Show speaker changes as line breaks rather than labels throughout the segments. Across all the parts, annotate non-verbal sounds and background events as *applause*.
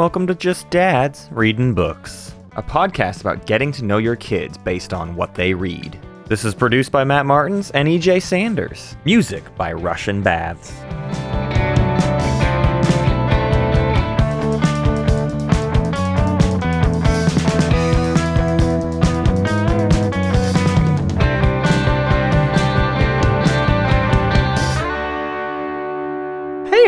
Welcome to Just Dads Reading Books, a podcast about getting to know your kids based on what they read. This is produced by Matt Martins and EJ Sanders. Music by Russian Baths.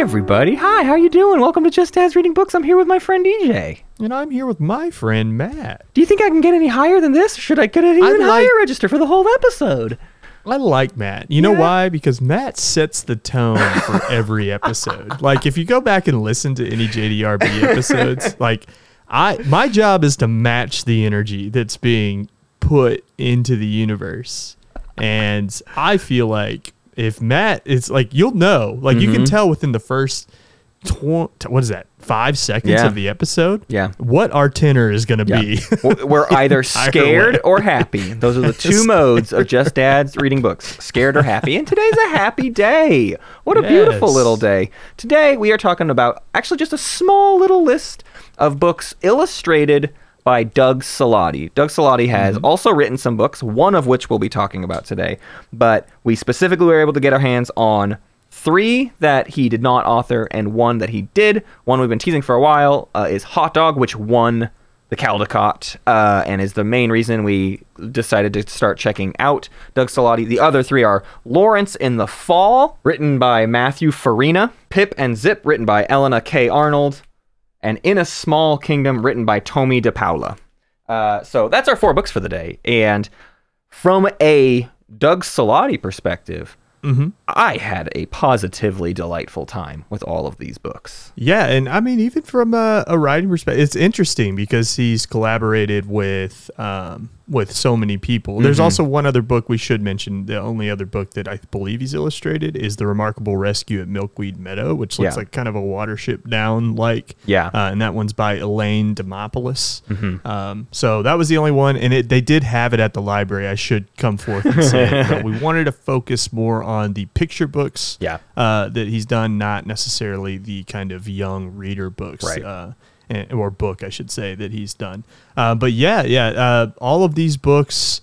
Everybody. Hi, how you doing? Welcome to Just Dads Reading Books. I'm here with my friend EJ.
And I'm here with my friend Matt.
Do you think I can get any higher than this? Should I get an even
like-
higher register for the whole episode?
I like Matt. You know why? Because Matt sets the tone for *laughs* every episode. like if you go back and listen to any JDRB *laughs* episodes, like I my job is to match the energy that's being put into the universe. And I feel like if Matt it's like you'll know, like you
Mm-hmm.
can tell within the first tw- what is that? 5 seconds
Yeah.
of the episode?
Yeah.
What our tenor is going to be.
We're *laughs* either scared or happy. Those are the two *laughs* modes of just dads reading books scared or happy. And today's a happy day. What a beautiful little day. Today we are talking about actually just a small little list of books illustrated by Doug Salati. Doug Salati has also written some books, one of which we'll be talking about today. But we specifically were able to get our hands on three that he did not author and one that he did. One we've been teasing for a while uh, is Hot Dog, which won the Caldecott uh, and is the main reason we decided to start checking out Doug Salati. The other three are Lawrence in the Fall, written by Matthew Farina, Pip and Zip, written by Elana K. Arnold, and In a Small Kingdom, written by Tomie dePaola. Uh, so that's our four books for the day. And from a Doug Salati perspective, I had a positively delightful time with all of these books.
Yeah, and I mean, even from a, a writing perspective, it's interesting because he's collaborated with um, with so many people. There's
Mm-hmm.
also one other book we should mention. The only other book that I believe he's illustrated is the Remarkable Rescue at Milkweed Meadow, which looks
Yeah.
like kind of a Watership Down like.
Yeah.
uh, and that one's by Elaine Dimopoulos.
Mm-hmm.
Um, so that was the only one, and it, they did have it at the library. I should come forth and say, it, but *laughs* we wanted to focus more on the picture books
Yeah.
uh, that he's done, not necessarily the kind of young reader books,
Right.
uh, or book, I should say, that he's done. Uh, but yeah, yeah, uh, all of these books,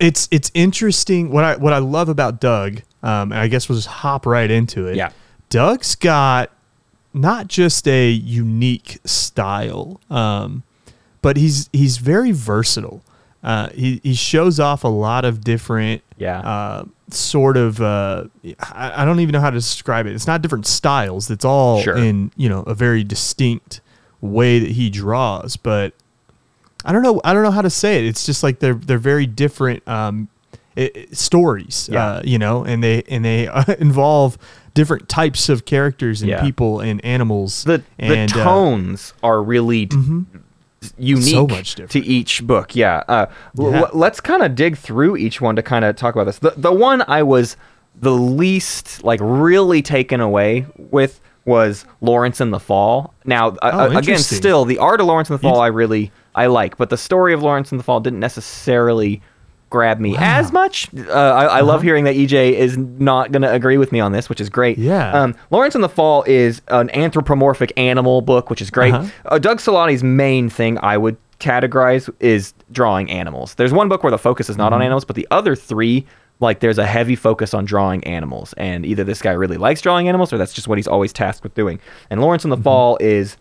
it's it's interesting. What I what I love about Doug, um, and I guess we'll just hop right into it.
Yeah.
Doug's got not just a unique style, um, but he's he's very versatile. Uh, he he shows off a lot of different
Yeah.
uh, sort of uh, I, I don't even know how to describe it. It's not different styles. It's all
Sure.
in you know a very distinct way that he draws. But I don't know. I don't know how to say it. It's just like they're they're very different um, i i- stories.
Yeah.
Uh, you know, and they and they uh, *laughs* involve different types of characters and
Yeah.
people and animals.
the
and,
the
uh,
tones are really d- unique
So
to each book. Yeah. Uh,
Yeah.
l- let's kind of dig through each one to kind of talk about this. The the one I was the least like really taken away with was Lawrence in the Fall. Now,
Oh,
uh, again, still the art of Lawrence in the Fall I really I like, but the story of Lawrence in the Fall didn't necessarily grab me as much. Uh, I, I love hearing that EJ is not going to agree with me on this, which is great.
Yeah.
Um, Lawrence in the Fall is an anthropomorphic animal book, which is great.
Uh-huh.
Uh, Doug Salati's main thing I would categorize is drawing animals. There's one book where the focus is not
Mm-hmm.
on animals, but the other three, like there's a heavy focus on drawing animals. And either this guy really likes drawing animals or that's just what he's always tasked with doing. And Lawrence
Mm-hmm.
in the Fall is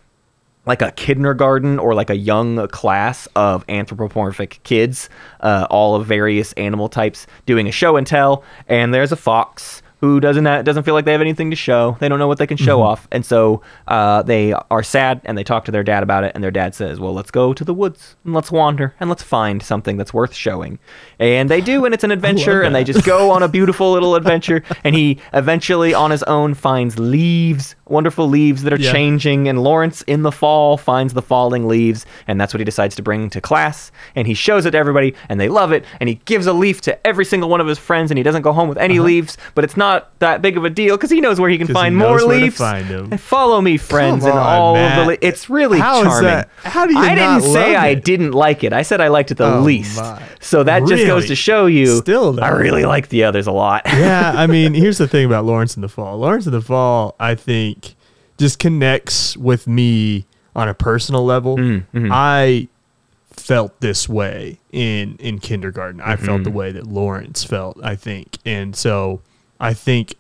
like a kindergarten or like a young class of anthropomorphic kids, uh, all of various animal types, doing a show and tell. And there's a fox who doesn't ha- doesn't feel like they have anything to show. They don't know what they can show off, and so uh, they are sad and they talk to their dad about it. And their dad says, "Well, let's go to the woods and let's wander and let's find something that's worth showing." And they do, and it's an adventure, and they just go on a *laughs* beautiful little adventure. And he eventually, on his own, finds leaves, wonderful leaves that are
Yeah.
changing. And Lawrence in the fall finds the falling leaves, and that's what he decides to bring to class. And he shows it to everybody, and they love it. And he gives a leaf to every single one of his friends, and he doesn't go home with any leaves. But it's not that big of a deal because he knows where he can
he
find
knows
more leaves.
find.
And follow me, friends,
Come
and
on,
all of the.
Matt.
Le- it's really
How is
charming.
that- how do you
I
not
didn't say I didn't like it. I said I liked it the
Oh,
least.
my.
So that just goes to show you.
Still,
I really like the others a lot. *laughs*
yeah, I mean, here's the thing about Lawrence in the Fall. Lawrence in the Fall, I think, just connects with me on a personal level,
Mm-hmm.
I felt this way in in kindergarten. I felt
Mm-hmm.
the way that Lawrence felt, I think. And so I think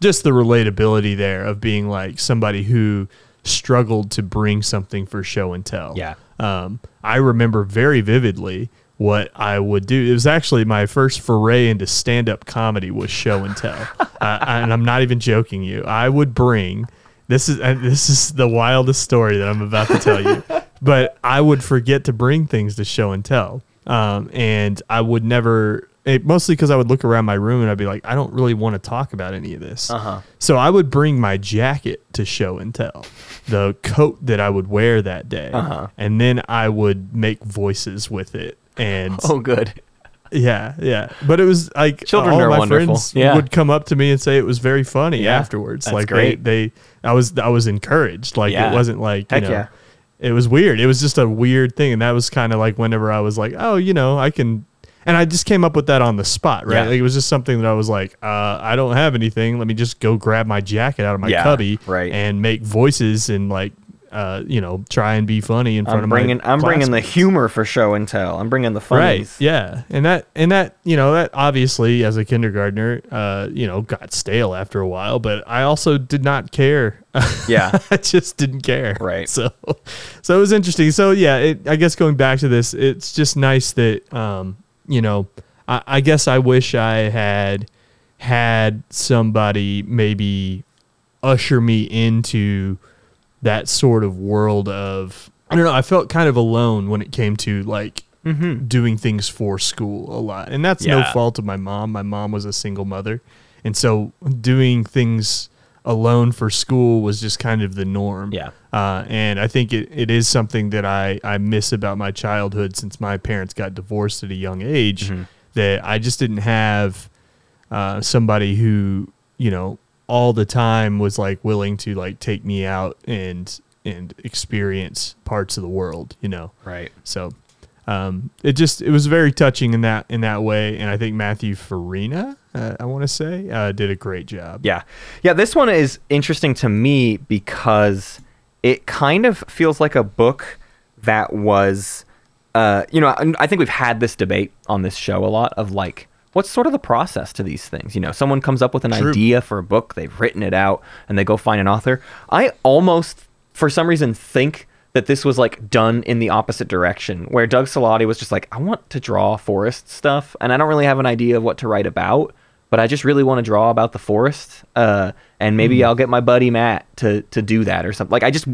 just the relatability there of being like somebody who struggled to bring something for show and tell.
Yeah.
Um, I remember very vividly what I would do. It was actually my first foray into stand up comedy was show and tell. *laughs* uh, and I'm not even joking you. I would bring this is and this is the wildest story that I'm about to tell you. *laughs* but I would forget to bring things to show and tell. Um, and I would never it, mostly because I would look around my room and I'd be like, I don't really want to talk about any of this.
Uh-huh.
So I would bring my jacket to show and tell, the coat that I would wear that day,
Uh-huh.
and then I would make voices with it. And *laughs*
Oh, good.
yeah, yeah. But it was like
Children
all
are
my
wonderful.
friends
Yeah.
would come up to me and say it was very funny
Yeah,
afterwards.
that's
like
great.
they, they, I was, I was encouraged. Like
Yeah.
it wasn't like you know,
yeah.
it was weird. It was just a weird thing, and that was kind of like whenever I was like, oh, you know, I can. And I just came up with that on the spot, right?
Yeah.
Like it was just something that I was like, uh, I don't have anything. Let me just go grab my jacket out of my
Yeah,
cubby,
right.
and make voices and like, uh, you know, try and be funny in front
I'm
of
bringing
my.
I'm bringing the humor for show and tell. I'm bringing the
Right. Yeah. And that and that you know that obviously as a kindergartner, uh, you know, got stale after a while. But I also did not care. *laughs*
Yeah.
I just didn't care.
Right.
So, so it was interesting. So yeah, it, I guess going back to this, it's just nice that um, you know, I, I guess I wish I had had somebody maybe usher me into that sort of world of I don't know. I felt kind of alone when it came to like mm-hmm. doing things for school a lot, and that's no fault of my mom. My mom was a single mother, and so doing things alone for school was just kind of the norm.
Yeah.
Uh, and I think it, it is something that I, I miss about my childhood since my parents got divorced at a young age that I just didn't have uh, somebody who, you know, all the time was like willing to like take me out and and experience parts of the world, you know.
Right.
So um, it just it was very touching in that in that way, and I think Matthew Farina, uh, I want to say, uh, did a great job.
Yeah. Yeah, this one is interesting to me because it kind of feels like a book that was uh, you know, I, I think we've had this debate on this show a lot of like what's sort of the process to these things? You know, someone comes up with an
True.
idea for a book, they've written it out, and they go find an author. I almost for some reason think that this was like done in the opposite direction, where Doug Salati was just like, I want to draw forest stuff, and I don't really have an idea of what to write about, but I just really want to draw about the forest, uh, and maybe I'll get my buddy Matt to to do that or something. Like I just,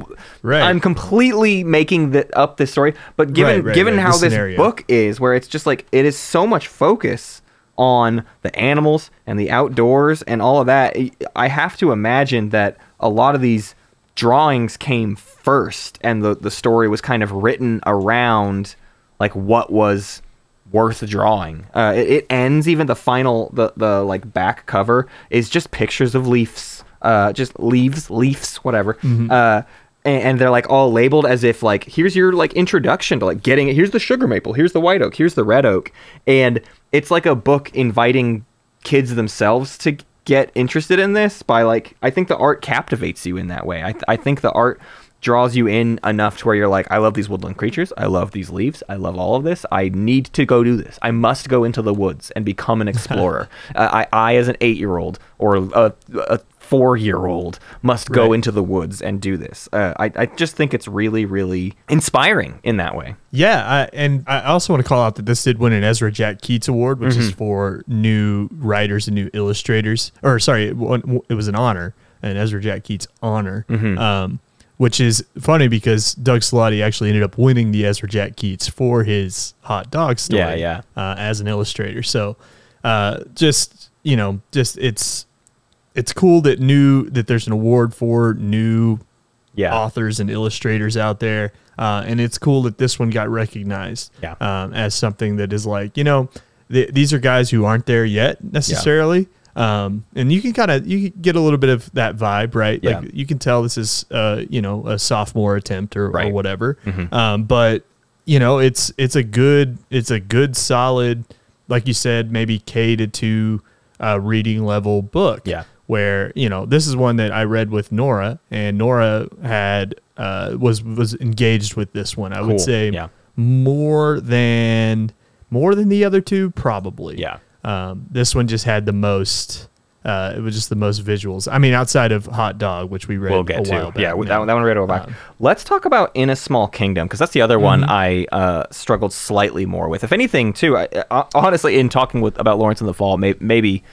Right.
I'm completely making the, up this story, but given
Right, right,
given how this
scenario.
book is, where it's just like it is so much focus on the animals and the outdoors and all of that. I have to imagine that a lot of these drawings came first and the, the story was kind of written around like what was worth drawing. Uh, it, it ends even the final the the like back cover is just pictures of leaves, uh, just leaves, leaves, whatever. Uh, and, and they're like all labeled as if like here's your like introduction to like getting it. Here's the sugar maple. Here's the white oak. Here's the red oak. And it's like a book inviting kids themselves to get interested in this by like I think the art captivates you in that way. I, th- I think the art draws you in enough to where you're like I love these woodland creatures. I love these leaves. I love all of this. I need to go do this. I must go into the woods and become an *laughs* explorer. uh, I I as an 8-year-old or a, a 4-year-old must go
Right.
into the woods and do this. Uh, I I just think it's really really inspiring in that way.
Yeah, I, and I also want to call out that this did win an Ezra Jack Keats Award, which
Mm-hmm.
is for new writers and new illustrators. Or sorry, it, it was an honor, an Ezra Jack Keats honor.
Mm-hmm.
Um, which is funny because Doug Salati actually ended up winning the Ezra Jack Keats for his hot dog story.
Yeah, yeah.
Uh, as an illustrator, so uh, just you know, just it's it's cool that new that there's an award for new
Yeah.
authors and illustrators out there. Uh, and it's cool that this one got recognized
Yeah.
um, as something that is like, you know, th- these are guys who aren't there yet necessarily. Um, and you can kind of you get a little bit of that vibe, right?
Yeah.
Like you can tell this is uh, you know a sophomore attempt or, or
Right.
whatever. Um, but you know it's it's a good it's a good solid like you said maybe K to two uh, reading level book
Yeah.
where you know this is one that I read with Nora, and Nora had uh, was was engaged with this one. I
Cool.
would say
Yeah.
more than more than the other two, probably.
Yeah.
Um, this one just had the most. Uh, it was just the most visuals. I mean, outside of Hot Dog, which we read
we'll get
a
to.
while back.
yeah, that, one- that one read a while back.
Um,
Let's talk about In a Small Kingdom because that's the other one I uh, struggled slightly more with. If anything, too, I, uh, honestly, in talking with about Lawrence in the Fall, may, maybe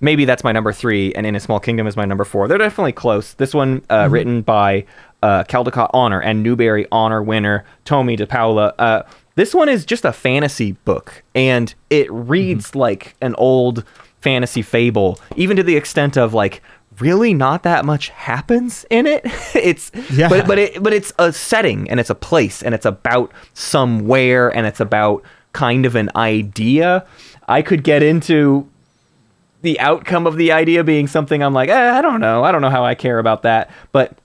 maybe that's my number three, and In a Small Kingdom is my number four. They're definitely close. This one uh, written by uh, Caldecott Honor and Newbery Honor winner Tomie dePaola. Uh, this one is just a fantasy book, and it reads like an old fantasy fable, even to the extent of like really not that much happens in it. *laughs* it's
Yeah.
but but it but it's a setting and it's a place and it's about somewhere and it's about kind of an idea. I could get into the outcome of the idea being something I'm like, eh, I don't know. I don't know how I care about that. But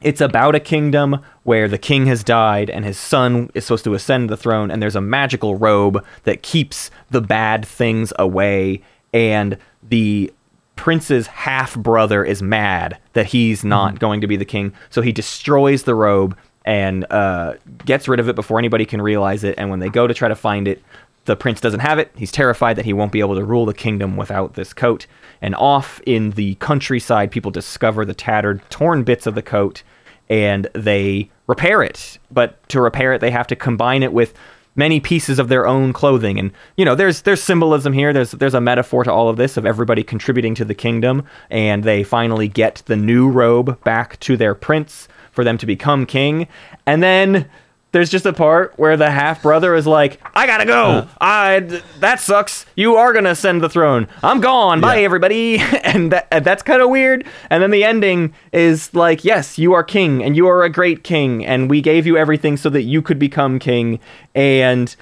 it's about a kingdom where the king has died and his son is supposed to ascend the throne, and there's a magical robe that keeps the bad things away. And the prince's half brother is mad that he's not going to be the king, so he destroys the robe and uh, gets rid of it before anybody can realize it. And when they go to try to find it, the prince doesn't have it. He's terrified that he won't be able to rule the kingdom without this coat. And off in the countryside, people discover the tattered, torn bits of the coat and they repair it. But to repair it, they have to combine it with many pieces of their own clothing. And you know, there's there's symbolism here. There's there's a metaphor to all of this of everybody contributing to the kingdom, and they finally get the new robe back to their prince for them to become king. And then there's just a part where the half brother is like, "I gotta go. I that sucks. You are gonna ascend the throne. I'm gone. Bye,
Yeah.
everybody." *laughs* and, that, and that's kind of weird. And then the ending is like, "Yes, you are king, and you are a great king, and we gave you everything so that you could become king." And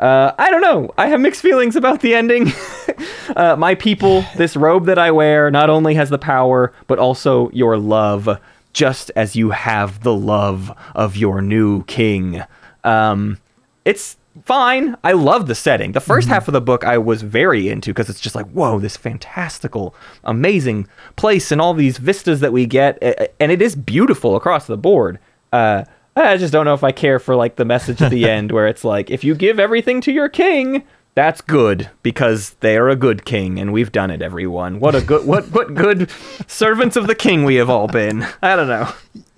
uh, I don't know. I have mixed feelings about the ending. *laughs* uh, my people, this robe that I wear not only has the power, but also your love, just as you have the love of your new king. Um, it's fine. I love the setting. The 1st half of the book I was very into because it's just like, whoa, this fantastical, amazing place and all these vistas that we get. And it is beautiful across the board. Uh, I just don't know if I care for like the message at the *laughs* end where it's like, if you give everything to your king, that's good because they're a good king and we've done it everyone what a good what what good servants of the king we have all been i don't know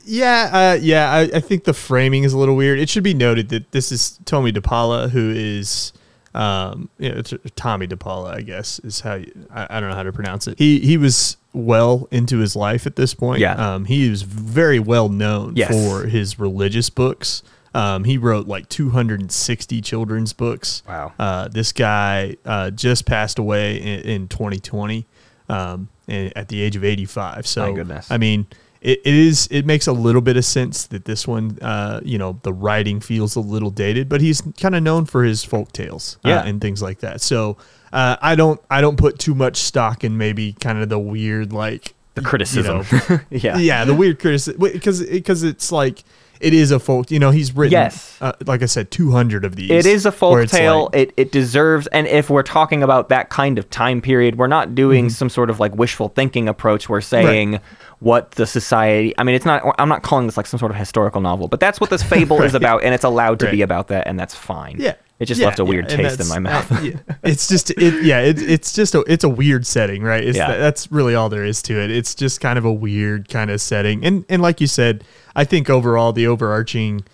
Yeah, uh, yeah. I, I think the framing is a little weird. It should be noted that this is Tomie dePaola, who is, um, you know, it's Tomie dePaola, I guess is how you, I, I don't know how to pronounce it. He he was well into his life at this point.
Yeah.
Um, he was very well known
Yes.
for his religious books. Um, he wrote like 260 children's books.
Wow.
Uh, this guy uh, just passed away in, in 2020 um, at the age of 85. So,
My goodness.
I mean, it, it is. It makes a little bit of sense that this one, uh, you know, the writing feels a little dated, but he's kind of known for his folk tales, uh, and things like that. So, uh, I don't, I don't put too much stock in maybe kind of the weird like
the criticism
you know, *laughs*
yeah
yeah, the weird criticism because because it's like it is a folk. You know, he's written,
Yes.
uh, like I said, 200 of these.
It is a folk tale.
like-
it, it deserves, and if we're talking about that kind of time period, we're not doing
Mm-hmm.
some sort of like wishful thinking approach. We're saying what the society. I mean, it's not. I'm not calling this like some sort of historical novel, but that's what this fable *laughs* is about, and it's allowed to be about that, and that's fine.
Yeah.
It just
Yeah,
left a weird
and
taste in my mouth.
uh, yeah. It's just it yeah, it, it's just a it's a weird setting, right? It's
Yeah.
that, that's really all there is to it. It's just kind of a weird kind of setting. And and like you said, I think overall the overarching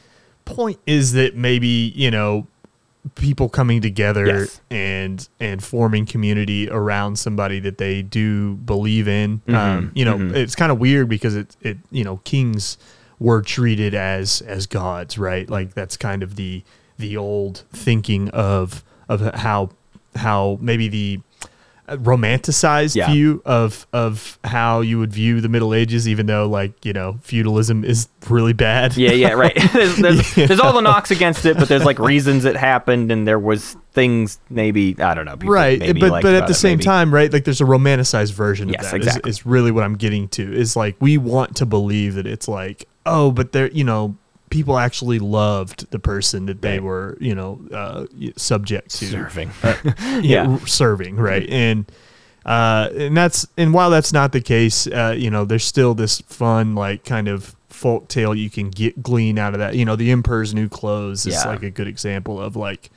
point is that maybe, you know, people coming together
Yes.
and and forming community around somebody that they do believe in.
Mm-hmm.
Um, you know, it's kind of weird because it it you know, kings were treated as as gods, right? Like that's kind of the the old thinking of of how how maybe the uh, romanticized
Yeah.
view of of how you would view the Middle Ages, even though like you know feudalism is really bad.
Yeah, yeah, right. *laughs* there's, there's, there's all the knocks against it, but there's like reasons it happened, and there was things maybe I don't know. people
right but but at the same
maybe.
time right like there's a romanticized version
Yes,
of that is-
exactly.
is, really what i'm getting to is like we want to believe that it's like oh but they're you know people actually loved the person that they
Right.
were you know uh, subject to
serving. *laughs*
yeah,
Yeah.
serving right and uh and that's and while that's not the case uh you know there's still this fun like kind of folk tale you can get glean out of that. You know, the Emperor's New Clothes is
Yeah.
like a good example of like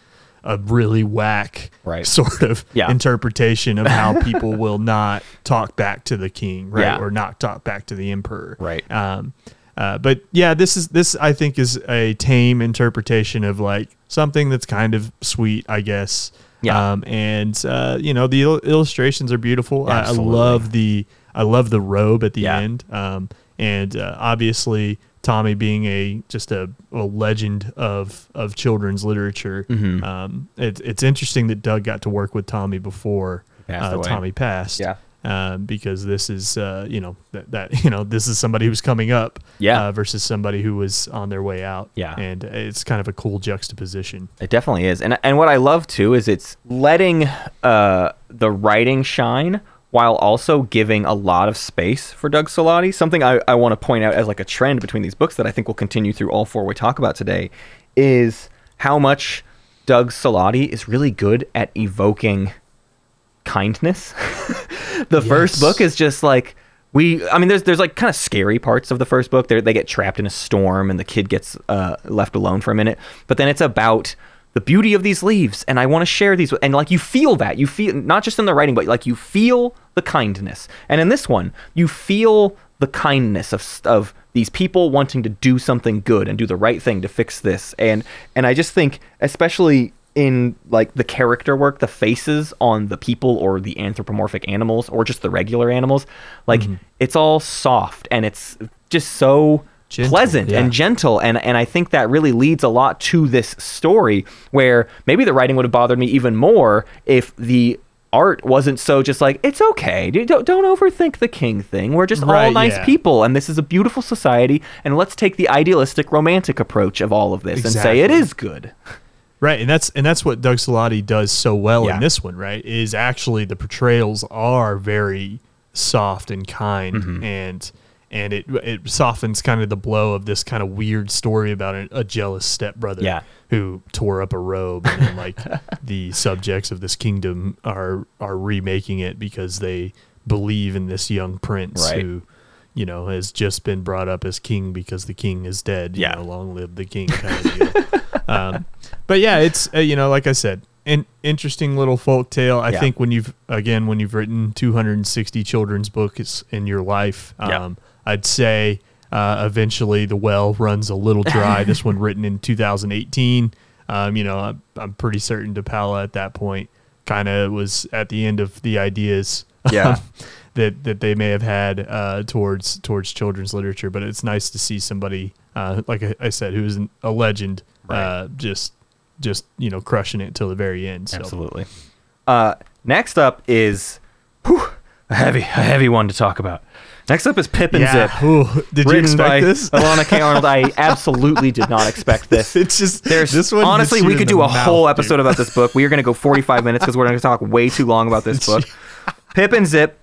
a really whack
Right.
sort of
Yeah.
interpretation of how *laughs* people will not talk back to the king, right,
Yeah.
or not talk back to the emperor,
Right.
Um, uh, but yeah, this is this I think is a tame interpretation of like something that's kind of sweet, I guess.
Yeah.
Um, and uh, you know the il- illustrations are beautiful. I, I love the I love the robe at the
Yeah.
end. Um, and uh, obviously Tomie being a just a, a legend of of children's literature.
Mm-hmm.
Um, it, it's interesting that Doug got to work with Tomie before uh. Tomie passed.
Yeah.
Um, because this is uh, you know that, that *laughs* you know this is somebody who's coming up
Yeah.
uh, versus somebody who was on their way out
Yeah.
and it's kind of a cool juxtaposition
It definitely is, and and what I love too is it's letting uh, the writing shine while also giving a lot of space for Doug Salati. Something I, I want to point out as like a trend between these books that I think will continue through all four we talk about today is how much Doug Salati is really good at evoking kindness. *laughs* the first book is just like we I mean there's there's like kind of scary parts of the first book. They they get trapped in a storm and the kid gets uh, left alone for a minute. But then it's about the beauty of these leaves and I want to share these with, and like you feel that. You feel not just in the writing but like you feel the kindness. And in this one, you feel the kindness of of these people wanting to do something good and do the right thing to fix this. And and I just think especially in like the character work, the faces on the people or the anthropomorphic animals or just the regular animals, like mm-hmm. it's all soft and it's just so
Gentle,
pleasant
yeah.
and gentle. And and I think that really leads a lot to this story where maybe the writing would have bothered me even more if the art wasn't so just like it's okay. Don't, don't overthink the king thing. We're just all nice
yeah.
people and this is a beautiful society and let's take the idealistic romantic approach of all of this and say it is good *laughs*
Right, and that's and that's what Doug Salati does so well
Yeah.
in this one, right? Is actually the portrayals are very soft and kind,
Mm-hmm.
and and it it softens kind of the blow of this kind of weird story about a, a jealous stepbrother
Yeah.
who tore up a robe, and then like *laughs* the subjects of this kingdom are are remaking it because they believe in this young prince
Right.
who. You know, has just been brought up as king because the king is dead. You
Yeah.
know, long live the king kind of deal. *laughs* um, but yeah, it's uh, you know, like I said, an interesting little folk tale. I
Yeah.
think when you've again when you've written 260 children's books in your life,
Yeah.
um, I'd say uh, eventually the well runs a little dry. *laughs* this one written in 2018. Um, you know, I'm, I'm pretty certain dePaola at that point kind of was at the end of the ideas. *laughs*
Yeah.
that that they may have had uh, towards towards children's literature, but it's nice to see somebody uh, like I, I said who's an, a legend, uh, just just you know crushing it till the very end. So.
Absolutely. Uh, next up is whew, a heavy, a heavy one to talk about. Next up is Pip and
Yeah.
Zip.
Ooh, did you expect this? *laughs*
Elana K. Arnold. I absolutely did not expect this. *laughs*
it's just
There's
this one.
honestly, we could do a
mouth,
whole
dude.
episode about this book. We are going to go 45 minutes because we're going to talk way too long about this *laughs* book. Pip and Zip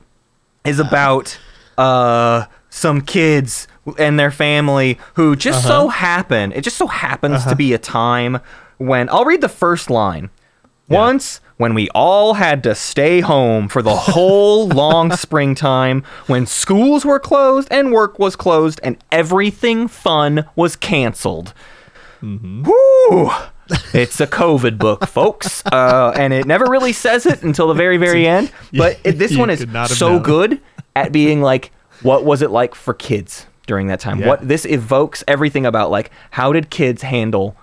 is about uh, some kids and their family who just
Uh-huh.
so happen. It just so happens to be a time when I'll read the first line. Once, when we all had to stay home for the whole *laughs* long springtime, when schools were closed and work was closed and everything fun was canceled. Woo! It's a COVID book, folks, *laughs* uh, and it never really says it until the very, very *laughs* end. But it, this one is
could not have
so
known.
good at being like, what was it like for kids during that time?
Yeah.
What this evokes everything about like how did kids handle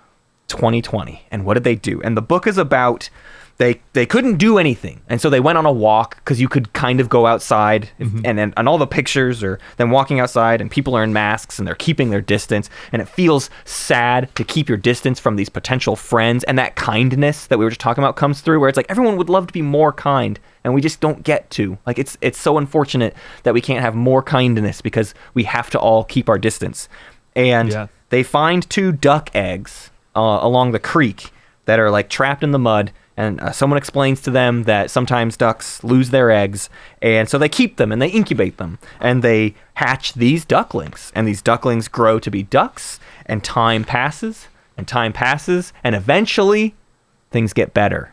2020 and what did they do? And the book is about they they couldn't do anything, and so they went on a walk because you could kind of go outside, if-
Mm-hmm.
and, and and all the pictures are them walking outside, and people are in masks and they're keeping their distance, and it feels sad to keep your distance from these potential friends, and that kindness that we were just talking about comes through, where it's like everyone would love to be more kind, and we just don't get to. Like it's it's so unfortunate that we can't have more kindness because we have to all keep our distance, and
Yeah.
they find two duck eggs uh, along the creek that are like trapped in the mud and uh, someone explains to them that sometimes ducks lose their eggs and so they keep them and they incubate them and they hatch these ducklings and these ducklings grow to be ducks and time passes and time passes and eventually things get better.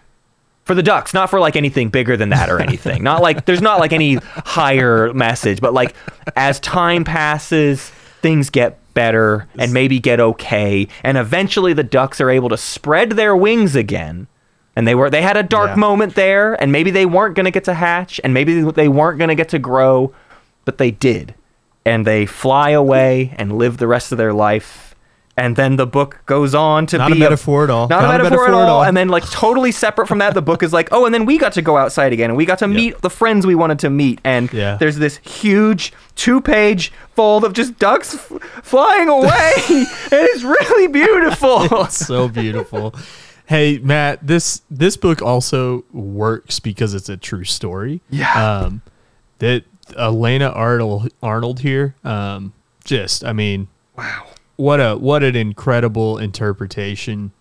For the ducks not for like anything bigger than that or *laughs* anything. Not like there's not like any higher message but like as time passes things get better and maybe get okay. And eventually the ducks are able to spread their wings again. And they were they had a dark
Yeah.
moment there and maybe they weren't going to get to hatch and maybe they weren't going to get to grow, but they did. And they fly away and live the rest of their life. And then the book goes on to
Not
be
a metaphor at all.
Not, a metaphor, at all. And then like totally separate from that, the book is like, oh, and then we got to go outside again and we got to meet the friends we wanted to meet. And
Yeah.
there's this huge two-page fold of just ducks f- flying away. *laughs* and it's really beautiful. *laughs*
It's so beautiful. hey Matt, this this book also works because it's a true story.
Yeah.
Um, that Elana Arnold Arnold here, um, just I mean,
wow.
What a what an incredible interpretation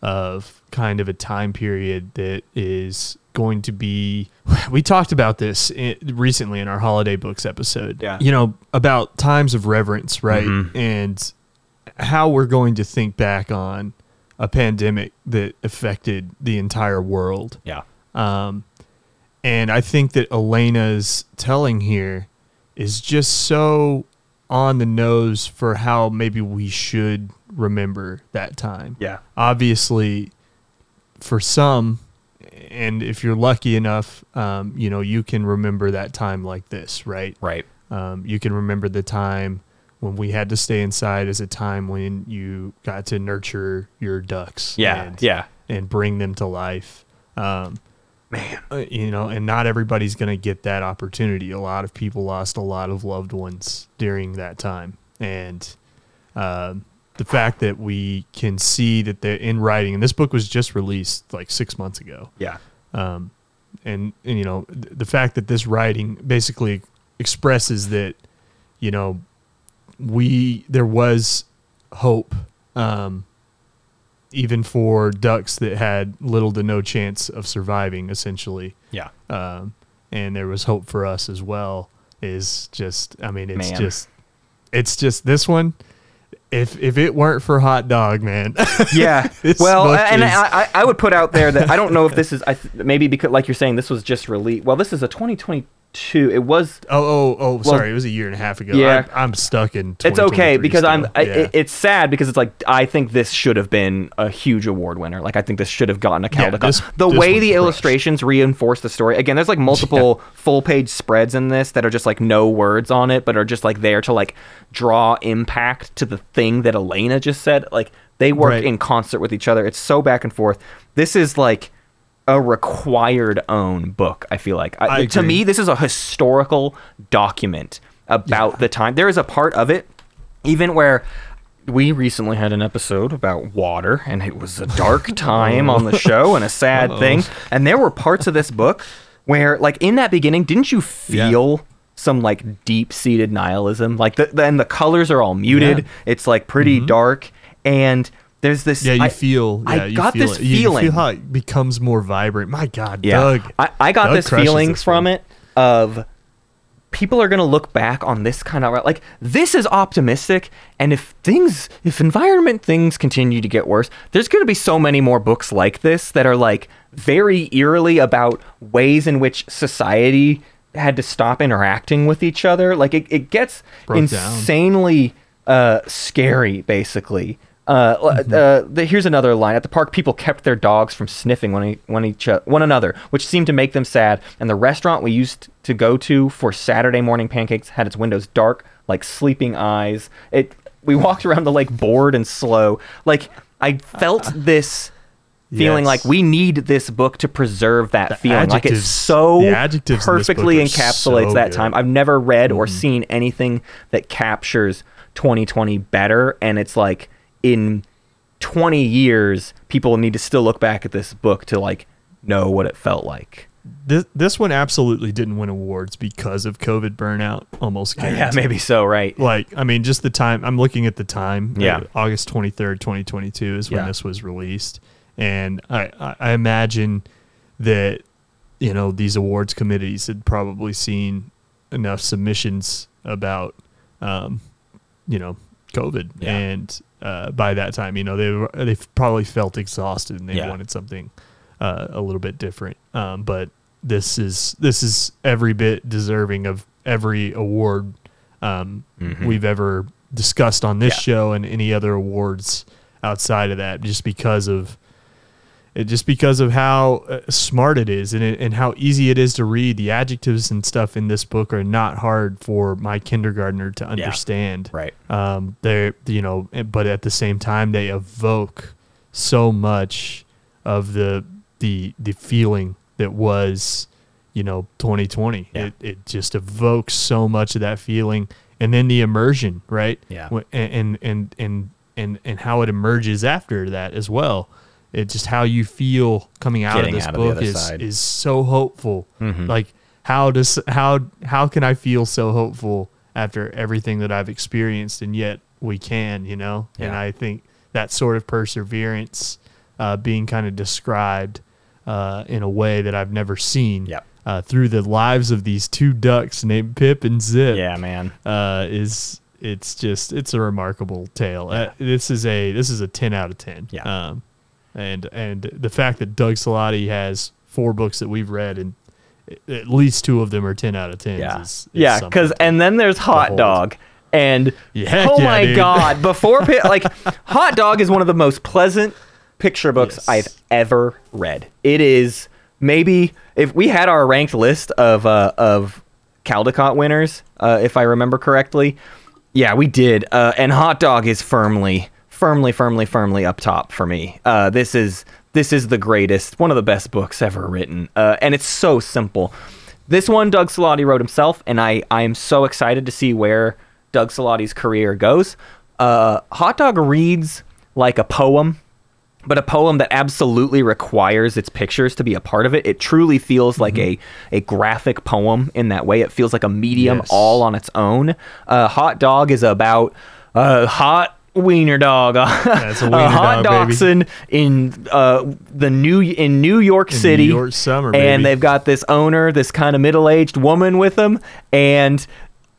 of kind of a time period that is going to be we talked about this recently in our holiday books episode
Yeah.
you know about times of reverence right
Mhm.
and how we're going to think back on a pandemic that affected the entire world
Yeah.
um, and I think that Elana's telling here is just so on the nose for how maybe we should remember that time.
Yeah.
Obviously, for some, and if you're lucky enough, um, you know, you can remember that time like this, right?
Right.
Um, you can remember the time when we had to stay inside as a time when you got to nurture your ducks.
Yeah.
and,
yeah.
And bring them to life. Um,
Man.
uh, you know, and not everybody's going to get that opportunity. A lot of people lost a lot of loved ones during that time, and um, the fact that we can see that they're in writing, and this book was just released like six months ago,
Yeah.
um, and and you know th- the fact that this writing basically expresses that you know we there was hope um, even for ducks that had little to no chance of surviving essentially
Yeah.
um, and there was hope for us as well is just i mean it's
Man.
just it's just this one if if it weren't for hot dog man *laughs*
Yeah. Well, and
is-
I, I would put out there that I don't know if this is I th- maybe because like you're saying this was just released. Well, this is a 2022. It was.
Oh, oh, oh! Sorry, it was a year and a half ago.
Yeah.
I'm, I'm stuck in.
It's okay
2023
because I'm.
still.
I, it, it's sad because it's like I think this should have been a huge award winner. Like I think this should have gotten a
Yeah,
Caldecott.
this-
the
this
way the
crushed.
illustrations reinforce the story. Again, there's like multiple full page spreads in this that are just like no words on it, but are just like there to like draw impact to the thing that Elana just said. Like they work
Right.
in concert with each other. It's so back and forth. This is like a required own book. I feel like I,
I
to me this is a historical document about the time. There is a part of it, even where we recently had an episode about water, and it was a dark *laughs* time on the show and a sad thing. And there were parts of this book where, like in that beginning, didn't you
Yeah.
feel? Some like deep seated nihilism, like the then the colors are all muted.
Yeah.
It's like pretty mm-hmm. dark, and there's this.
yeah, you
I-
feel.
I
Yeah, you
got
feel
this
it. You-
feeling.
You feel how it becomes more vibrant. My God,
Yeah.
Doug.
I, I got
Doug
this feeling
this
from it of people are going to look back on this kind of like this is optimistic and if things if environment things continue to get worse there's going to be so many more books like this that are like very eerily about ways in which society had to stop interacting with each other like it, it gets
Broke
insanely uh, scary basically uh,
Mm-hmm.
uh, the, here's another line. At the park, people kept their dogs from sniffing one, one each uh, one another, which seemed to make them sad. And the restaurant we used to go to for Saturday morning pancakes had its windows dark, like sleeping eyes. It. We *laughs* walked around the lake bored and slow. Like I felt this feeling
Yes.
like we need this book to preserve that
The
feeling. Like it so
the adjectives in this book
perfectly encapsulates
so
that
good.
time. I've never read or
Mm-hmm.
seen anything that captures 2020 better. And it's like in 20 years, people need to still look back at this book to like know what it felt like.
This this one absolutely didn't win awards because of COVID burnout. Almost. *laughs*
Yeah, maybe so, right?
Like, I mean, just the time. I'm looking at the time.
Yeah.
uh, August 23rd, 2022 is when
Yeah.
this was released, and I, I, I imagine that you know these awards committees had probably seen enough submissions about, um, you know, COVID,
Yeah.
and uh, by that time, you know, they were, they probably felt exhausted and they
Yeah.
wanted something uh, a little bit different. Um, but this is this is every bit deserving of every award um,
Mhm.
we've ever discussed on this
Yeah.
show and any other awards outside of that, just because of it, just because of how uh, smart it is and it, and how easy it is to read. The adjectives and stuff in this book are not hard for my kindergartner to understand.
Right.
Um, they're you know, but at the same time, they evoke so much of the the the feeling that was you know 2020
Yeah.
it, it just evokes so much of that feeling and then the immersion right
Yeah.
Wh- and and and and and how it emerges after that as well it just how you feel coming out
Getting
of this
out
book
other
is
side.
is so hopeful
Mhm.
like how does how how can i feel so hopeful after everything that i've experienced and yet we can you know and i think that sort of perseverance uh, being kind of described uh, in a way that i've never seen
Yep.
uh, through the lives of these two ducks named pip and zip
Yeah, man.
uh, is it's just it's a remarkable tale. Uh, this is a this is a ten out of ten.
Yeah.
Um, and and the fact that Doug Salati has four books that we've read and at least two of them are ten out of ten.
Yeah.
Is, is
yeah, because and then there's Hot
behold.
Dog. And
Yeah,
oh
yeah,
my
dude.
god, *laughs* before like Hot Dog is one of the most pleasant picture books
Yes.
I've ever read. It is maybe if we had our ranked list of uh, of Caldecott winners, uh, if I remember correctly. Yeah, we did. Uh, and Hot Dog is firmly, firmly, firmly, firmly up top for me. Uh, this is this is the greatest, one of the best books ever written, uh, and it's so simple. This one, Doug Salati wrote himself, and I I am so excited to see where Doug Salati's career goes. Uh, Hot Dog reads like a poem but a poem that absolutely requires its pictures to be a part of it. It truly feels like a, a graphic poem in that way. It feels like a medium
Yes.
all on its own. Uh, hot Dog is about a hot wiener dog.
That's *laughs* a
a
wiener
hot
dog, baby.
in uh, the new in New York
In New
City.
York summer, baby.
and they've got this owner, this kind of middle aged woman with them, and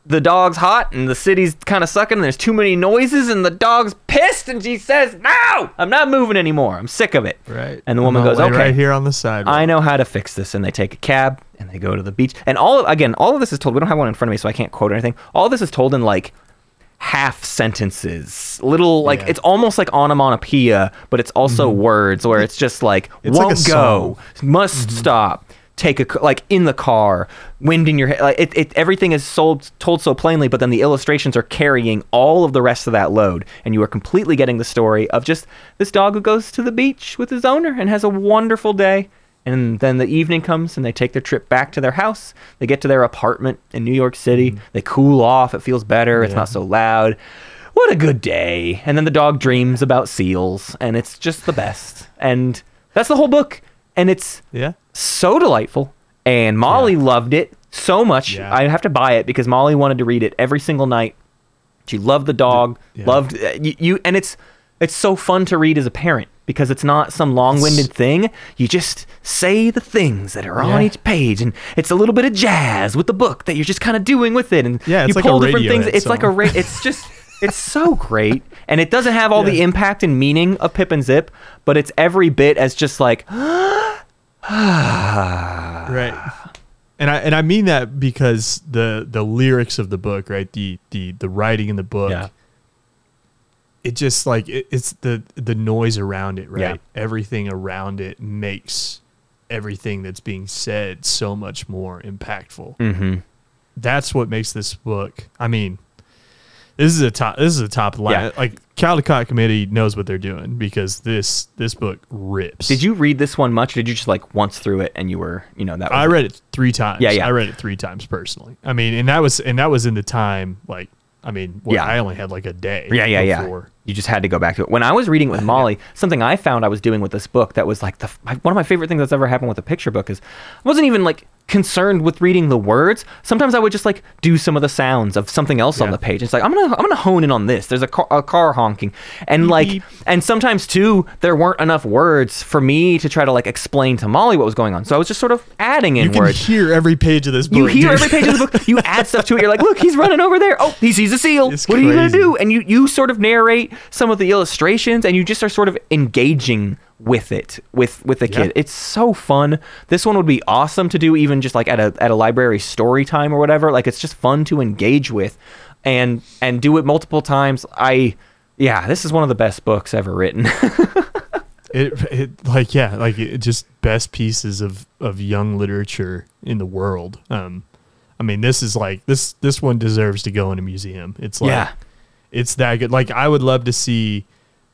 the dog's hot and the city's kind of sucking and there's too many noises and the dog's pissed and she says, "No, I'm not moving anymore. I'm sick of it."
Right.
And the woman goes, "Okay,
right here on the side
I know how to fix this." And they take a cab and they go to the beach. And all of, again, all of this is told. We don't have one in front of me, so I can't quote anything. All this is told in like half sentences, little like
Yeah.
it's almost like onomatopoeia, but it's also mm-hmm. words where it's just like
It's
won't go, must mm-hmm. stop, take a like in the car, wind in your head. Like it, it, everything is sold told so plainly, but then the illustrations are carrying all of the rest of that load, and you are completely getting the story of just this dog who goes to the beach with his owner and has a wonderful day. And then the evening comes and they take their trip back to their house. They get to their apartment in New York City. They cool off. It feels better. It's not so loud. What a good day. And then the dog dreams about seals and it's just the best. And that's the whole book. And it's
yeah.
so delightful. And Molly loved it so much.
Yeah.
I have to buy it because Molly wanted to read it every single night. She loved the dog,
yeah.
loved uh, you, you, and it's it's so fun to read as a parent because it's not some long-winded thing. You just say the things that are on each page, and it's a little bit of jazz with the book that you're just kind of doing with it, and
Yeah,
you
like
pull different things. It's like a ra- it's just it's so great, and it doesn't have all the impact and meaning of Pip and Zip, but it's every bit as just like *gasps*
right and i and i mean that because the the lyrics of the book right the the the writing in the book
Yeah.
It just like it, it's the the noise around it right
Yeah.
everything around it makes everything that's being said so much more impactful
mm-hmm.
that's what makes this book i mean this is a top this is a top line
Yeah.
like caldecott committee knows what they're doing because this this book rips
Did you read this one much? Or did you just like once through it and you were, you know, that
I
it?
read it three times.
Yeah, yeah.
I read it three times personally. I mean, and that was and that was in the time like I mean, what,
Yeah.
I only had like a day.
Yeah, yeah, yeah. You just had to go back to it. When I was reading it with *laughs* Molly, something I found I was doing with this book that was like the my, one of my favorite things that's ever happened with a picture book is I wasn't even like concerned with reading the words. Sometimes I would just like do some of the sounds of something else on the page. It's like I'm gonna I'm gonna hone in on this. There's a car, a car honking, and like
beep.
and sometimes too there weren't enough words for me to try to like explain to Molly what was going on. So I was just sort of adding in
You
words.
hear every page of this book.
You hear
dude.
every page of the book. *laughs* You add stuff to it. You're like, look, he's running over there. Oh, he sees a seal.
It's
what are you gonna do? And you you sort of narrate some of the illustrations, and you just are sort of engaging with it with with the
Yeah.
kid. It's so fun. This one would be awesome to do, even just like at a at a library story time or whatever. Like it's just fun to engage with. and and do it multiple times. I yeah, this is one of the best books ever written. *laughs*
It, it like yeah, like it just best pieces of of young literature in the world. Um, I mean, this is like this this one deserves to go in a museum. It's like
Yeah.
it's that good. Like I would love to see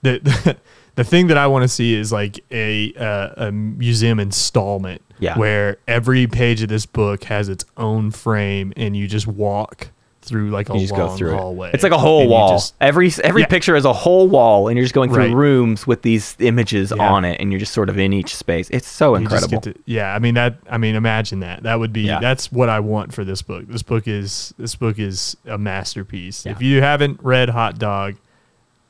the *laughs* the thing that I want to see is like a uh, a museum installment.
Yeah.
where every page of this book has its own frame, and you just walk through like a
you just
long
go through
hallway.
it. It's like a whole wall.
just-
every every
Yeah.
picture is a whole wall, and you're just going through
Right.
rooms with these images
Yeah.
on it, and you're just sort of in each space. It's so
You
incredible.
to- yeah, I mean that. I mean, imagine that. That would be.
Yeah.
That's what I want for this book. This book is. This book is a masterpiece. If you haven't read Hot Dog,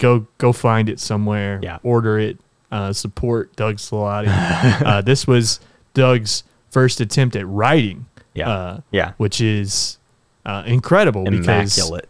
go go find it somewhere.
Yeah.
Order it. Uh, support Doug Salati. *laughs* uh, this was Doug's first attempt at writing.
Yeah.
Uh,
yeah,
Which is uh, incredible because
immaculate.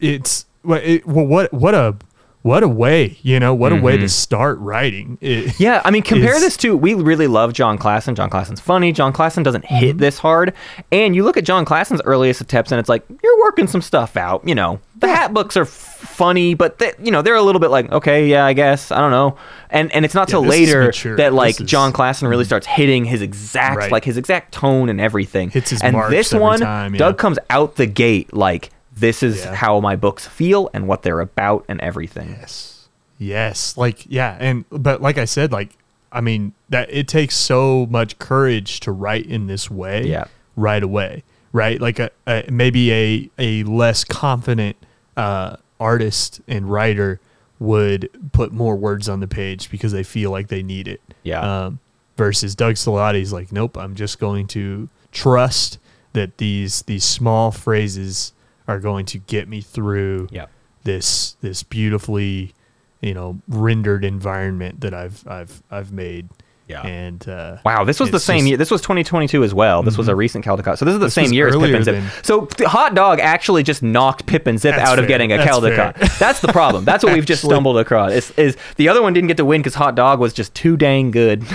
it's well, it, well, what what a what a way you know what a way
Mm-hmm.
to start writing. It-
Yeah, I mean, compare
is-
this to we really love Jon Klassen. Jon Klassen's funny. Jon Klassen doesn't
Mm-hmm.
hit this hard. And you look at Jon Klassen's earliest attempts, and it's like you're working some stuff out. You know, the Hat books are f- funny, but they, you know they're a little bit like okay, yeah, I guess I don't know. And and it's not till
is
later that like
is-
Jon Klassen really mm. starts hitting his exact
Right.
like his exact tone and everything.
Hits his
and this one,
time, yeah.
Doug comes out the gate like this is
Yeah.
how my books feel and what they're about and everything.
Yes. Yes. Like yeah, and but like I said, like I mean that it takes so much courage to write in this way.
Yeah.
Right away. Right. Like a, a maybe a a less confident uh, artist and writer would put more words on the page because they feel like they need it.
Yeah.
Um, versus Doug Salati's like, nope, I'm just going to trust that these these small phrases are going to get me through
Yeah.
this this beautifully you know rendered environment that I've I've I've made.
Yeah.
And uh,
Wow, this was the same
just-
year. This was 2022 as well. This was a recent Caldecott. So this is the
This
same year as Pippin Zip.
than-
So Hot Dog actually just knocked Pippin Zip
That's
out of getting a
That's
Caldecott.
fair.
That's the problem. That's what we've just stumbled across. Is, is the other one didn't get to win because Hot Dog was just too dang good. *laughs*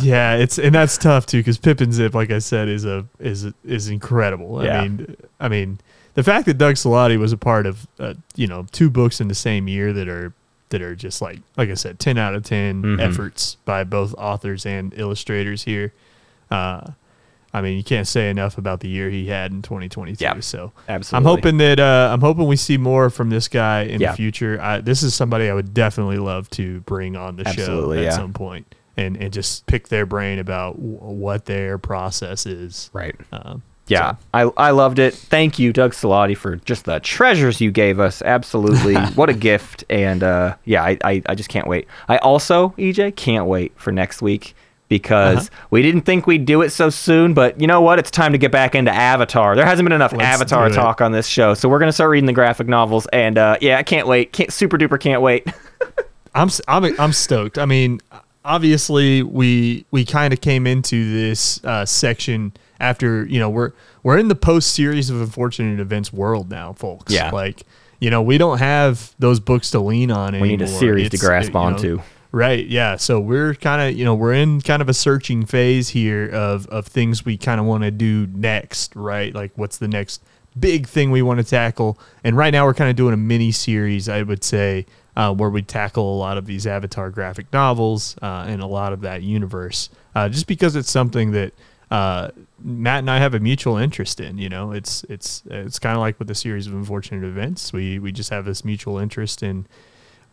Yeah, it's and that's tough too because Pippin Zip, like I said, is a is is incredible.
Yeah.
I mean, I mean, the fact that Doug Salati was a part of uh, you know two books in the same year that are that are just like like I said, ten out of 10
Mhm.
efforts by both authors and illustrators here. Uh, I mean, you can't say enough about the year he had in 2022.
Yeah,
so
absolutely.
I'm hoping that uh, I'm hoping we see more from this guy in the future. I, this is somebody I would definitely love to bring on the show at
yeah.
some point and and just pick their brain about w- what their process is.
Right.
Um,
Yeah,
so-
I, I loved it. Thank you, Doug Salati, for just the treasures you gave us. Absolutely. *laughs* what a gift. And uh, yeah, I, I, I just can't wait. I also, EJ, can't wait for next week because
Uh-huh.
we didn't think we'd do it so soon. But you know what? It's time to get back into Avatar. There hasn't been enough
Let's
Avatar talk on this show. So we're going to start reading the graphic novels. And uh, yeah, I can't wait. Can't, super duper can't wait. *laughs*
I'm I'm I'm stoked. I mean, obviously we we kind of came into this uh, section after you know we're we're in the post series of unfortunate events world now, folks.
Yeah.
like you know we don't have those books to lean on anymore.
We need a series to
It's,
grasp
you know,
onto.
Right. Yeah. So we're kind of, you know, we're in kind of a searching phase here of, of things we kind of want to do next, right? Like what's the next big thing we want to tackle? And right now we're kind of doing a mini series, I would say, uh, where we tackle a lot of these Avatar graphic novels uh, and a lot of that universe, uh, just because it's something that uh, Matt and I have a mutual interest in. You know, it's it's it's kind of like with a series of unfortunate events. We we just have this mutual interest in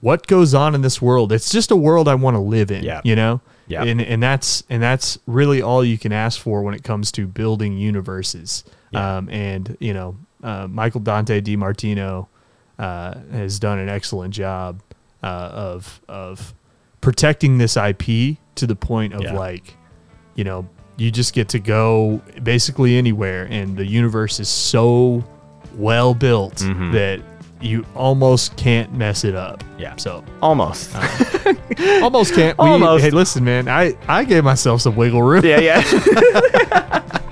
what goes on in this world. It's just a world I want to live in.
Yeah.
You know?
Yeah.
And and that's and that's really all you can ask for when it comes to building universes.
Yeah.
Um, and you know, uh, Michael Dante DiMartino uh, has done an excellent job uh, of of protecting this IP to the point of
Yeah.
like, you know, you just get to go basically anywhere, and the universe is so well built
Mhm.
that you almost can't mess it up.
Yeah.
So
Almost. *laughs*
almost can't. We,
Almost.
Hey, listen, man. I I gave myself some wiggle room.
yeah, yeah. *laughs*